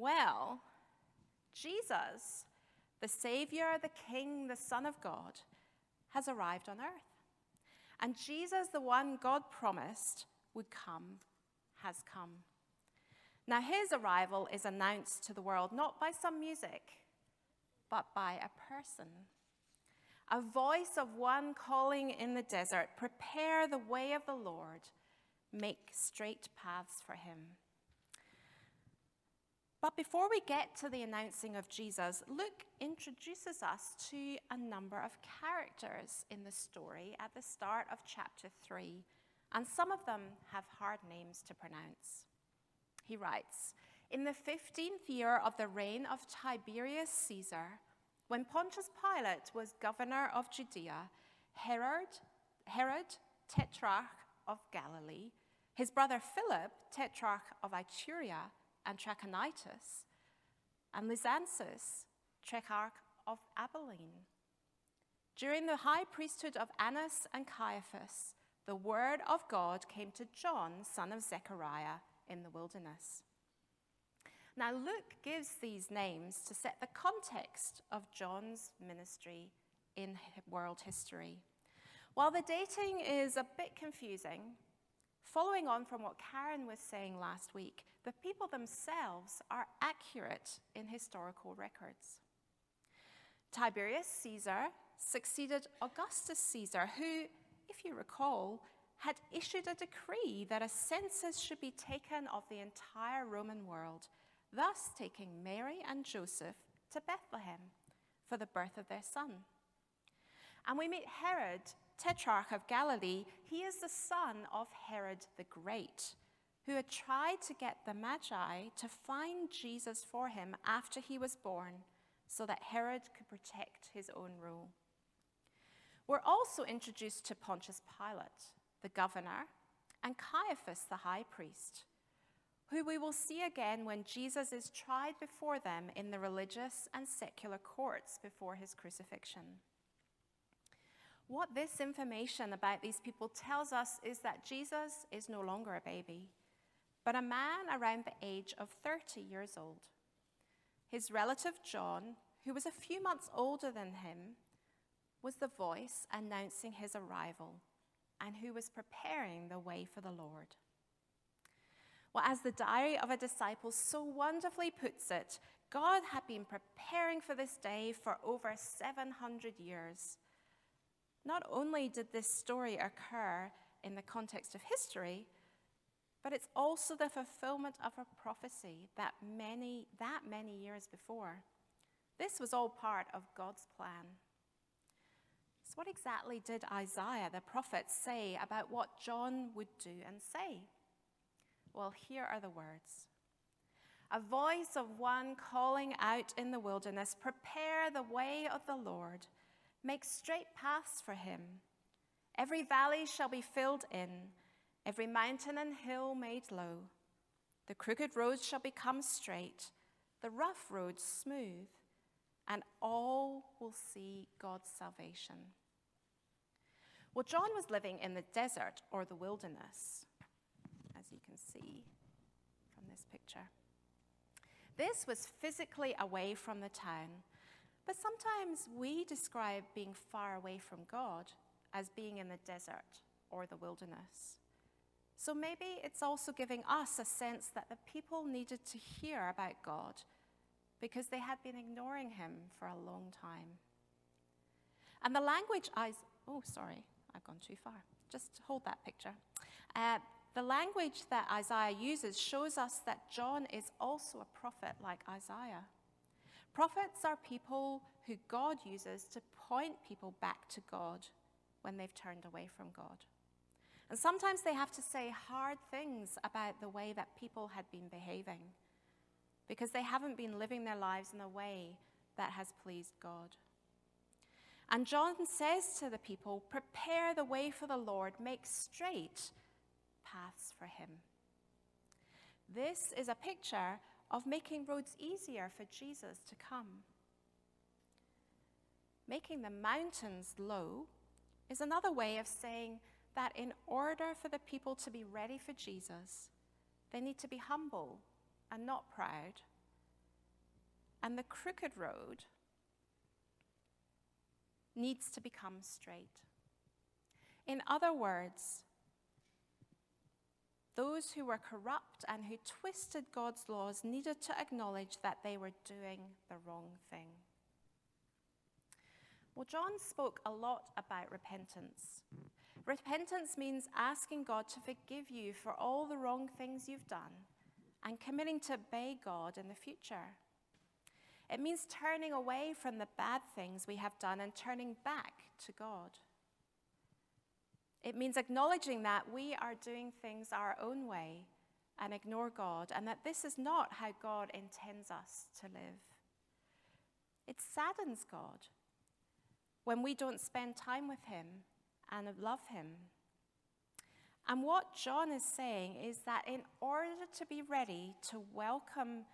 Well, Jesus, the Savior, the King, the Son of God, has arrived on earth. And Jesus, the one God promised would come, has come. Now, his arrival is announced to the world not by some music, but by a person. A voice of one calling in the desert, prepare the way of the Lord, make straight paths for him. But before we get to the announcing of Jesus, Luke introduces us to a number of characters in the story at the start of chapter 3, and some of them have hard names to pronounce. He writes In the 15th year of the reign of Tiberius Caesar, when Pontius Pilate was governor of Judea, Herod, Herod, tetrarch of Galilee, his brother Philip, tetrarch of Iturea, and Trachonitis, and Lysanias, Tetrarch of Abilene. During the high priesthood of Annas and Caiaphas, the word of God came to John, son of Zechariah, in the wilderness. Now, Luke gives these names to set the context of John's ministry in world history. While the dating is a bit confusing, Following on from what Karen was saying last week, the people themselves are accurate in historical records. Tiberius Caesar succeeded Augustus Caesar, who, if you recall, had issued a decree that a census should be taken of the entire Roman world, thus taking Mary and Joseph to Bethlehem for the birth of their son. And we meet Herod tetrarch of Galilee, he is the son of Herod the Great, who had tried to get the Magi to find Jesus for him after he was born so that Herod could protect his own rule. We're also introduced to Pontius Pilate, the governor, and Caiaphas, the high priest, who we will see again when Jesus is tried before them in the religious and secular courts before his crucifixion. What this information about these people tells us is that Jesus is no longer a baby, but a man around the age of 30 years old. His relative John, who was a few months older than him, was the voice announcing his arrival and who was preparing the way for the Lord. Well, as the diary of a disciple so wonderfully puts it, God had been preparing for this day for over 700 years. Not only did this story occur in the context of history, but it's also the fulfillment of a prophecy that many, that many years before. This was all part of God's plan. So, what exactly did Isaiah the prophet say about what John would do and say? Well, here are the words A voice of one calling out in the wilderness, Prepare the way of the Lord Make straight paths for him. Every valley shall be filled in, every mountain and hill made low. The crooked roads shall become straight, the rough roads smooth, and all will see God's salvation. Well, John was living in the desert or the wilderness, as you can see from this picture. This was physically away from the town but sometimes we describe being far away from God as being in the desert or the wilderness. So maybe it's also giving us a sense that the people needed to hear about God because they had been ignoring him for a long time. And the language I, oh, sorry, I've gone too far. Just hold that picture. Uh, the language that Isaiah uses shows us that John is also a prophet like Isaiah. Prophets are people who God uses to point people back to God when they've turned away from God. And sometimes they have to say hard things about the way that people had been behaving because they haven't been living their lives in a way that has pleased God. And John says to the people, Prepare the way for the Lord, make straight paths for him. This is a picture of making roads easier for Jesus to come. Making the mountains low is another way of saying that in order for the people to be ready for Jesus, they need to be humble and not proud, and the crooked road needs to become straight. In other words, those who were corrupt and who twisted God's laws needed to acknowledge that they were doing the wrong thing. Well, John spoke a lot about repentance. Repentance means asking God to forgive you for all the wrong things you've done and committing to obey God in the future. It means turning away from the bad things we have done and turning back to God. It means acknowledging that we are doing things our own way and ignore God, and that this is not how God intends us to live. It saddens God when we don't spend time with Him and love Him. And what John is saying is that in order to be ready to welcome,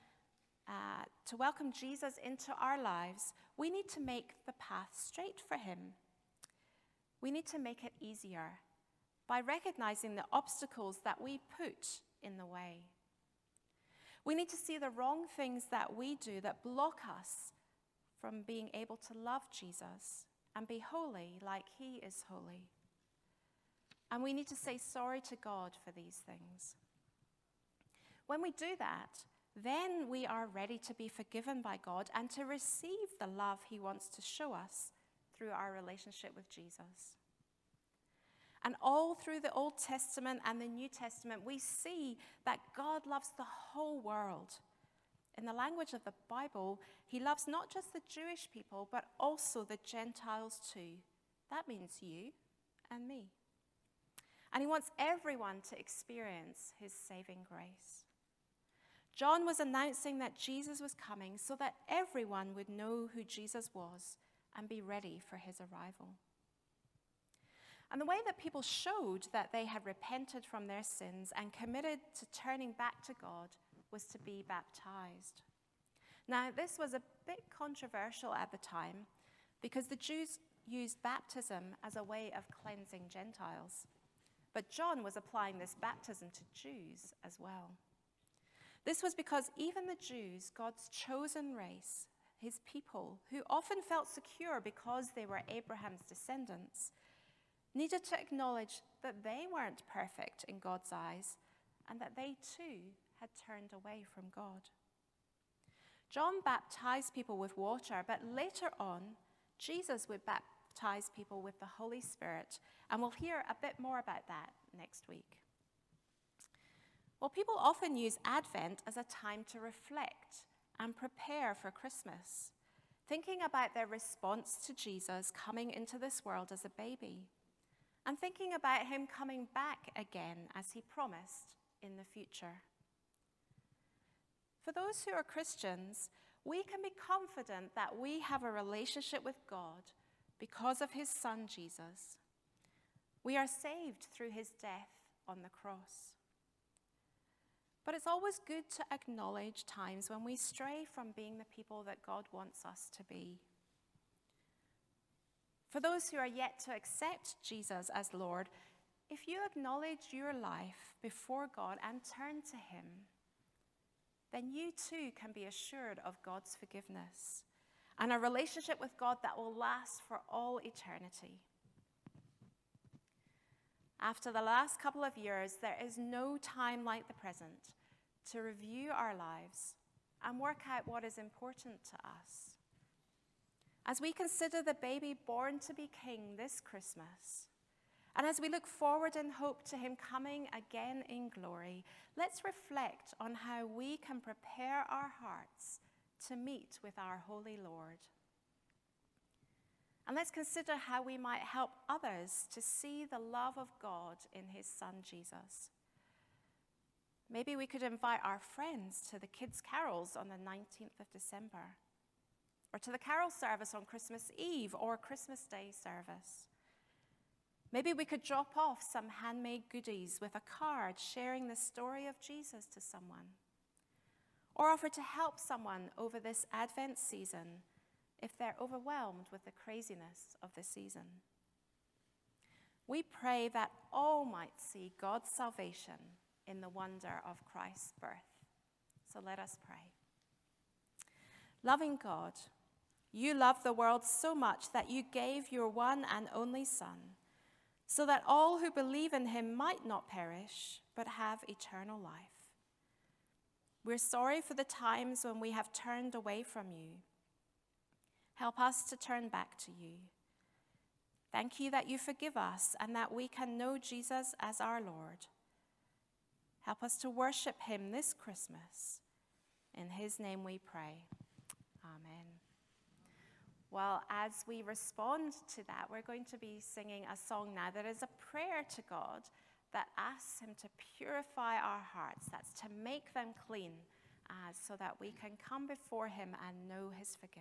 uh, to welcome Jesus into our lives, we need to make the path straight for Him. We need to make it easier by recognizing the obstacles that we put in the way. We need to see the wrong things that we do that block us from being able to love Jesus and be holy like he is holy. And we need to say sorry to God for these things. When we do that, then we are ready to be forgiven by God and to receive the love he wants to show us through our relationship with Jesus. And all through the Old Testament and the New Testament, we see that God loves the whole world. In the language of the Bible, he loves not just the Jewish people, but also the Gentiles too. That means you and me. And he wants everyone to experience his saving grace. John was announcing that Jesus was coming so that everyone would know who Jesus was and be ready for his arrival. And the way that people showed that they had repented from their sins and committed to turning back to God was to be baptized. Now, this was a bit controversial at the time because the Jews used baptism as a way of cleansing Gentiles. But John was applying this baptism to Jews as well. This was because even the Jews, God's chosen race, his people, who often felt secure because they were Abraham's descendants, needed to acknowledge that they weren't perfect in God's eyes and that they too had turned away from God. John baptized people with water, but later on, Jesus would baptize people with the Holy Spirit, and we'll hear a bit more about that next week. Well, people often use Advent as a time to reflect and prepare for Christmas, thinking about their response to Jesus coming into this world as a baby and thinking about him coming back again as he promised in the future. For those who are Christians, we can be confident that we have a relationship with God because of his son Jesus. We are saved through his death on the cross. But it's always good to acknowledge times when we stray from being the people that God wants us to be. For those who are yet to accept Jesus as Lord, if you acknowledge your life before God and turn to Him, then you too can be assured of God's forgiveness and a relationship with God that will last for all eternity. After the last couple of years, there is no time like the present to review our lives and work out what is important to us. As we consider the baby born to be king this Christmas, and as we look forward in hope to him coming again in glory, let's reflect on how we can prepare our hearts to meet with our Holy Lord. And let's consider how we might help others to see the love of God in his son Jesus. Maybe we could invite our friends to the kids' carols on the 19th of December or to the carol service on Christmas Eve or Christmas Day service. Maybe we could drop off some handmade goodies with a card sharing the story of Jesus to someone. Or offer to help someone over this Advent season if they're overwhelmed with the craziness of the season. We pray that all might see God's salvation in the wonder of Christ's birth. So let us pray. Loving God, you love the world so much that you gave your one and only Son, so that all who believe in him might not perish, but have eternal life. We're sorry for the times when we have turned away from you. Help us to turn back to you. Thank you that you forgive us and that we can know Jesus as our Lord. Help us to worship him this Christmas. In his name we pray. Amen. Well, as we respond to that, we're going to be singing a song now that is a prayer to God that asks Him to purify our hearts, that's to make them clean, uh, so that we can come before Him and know His forgiveness.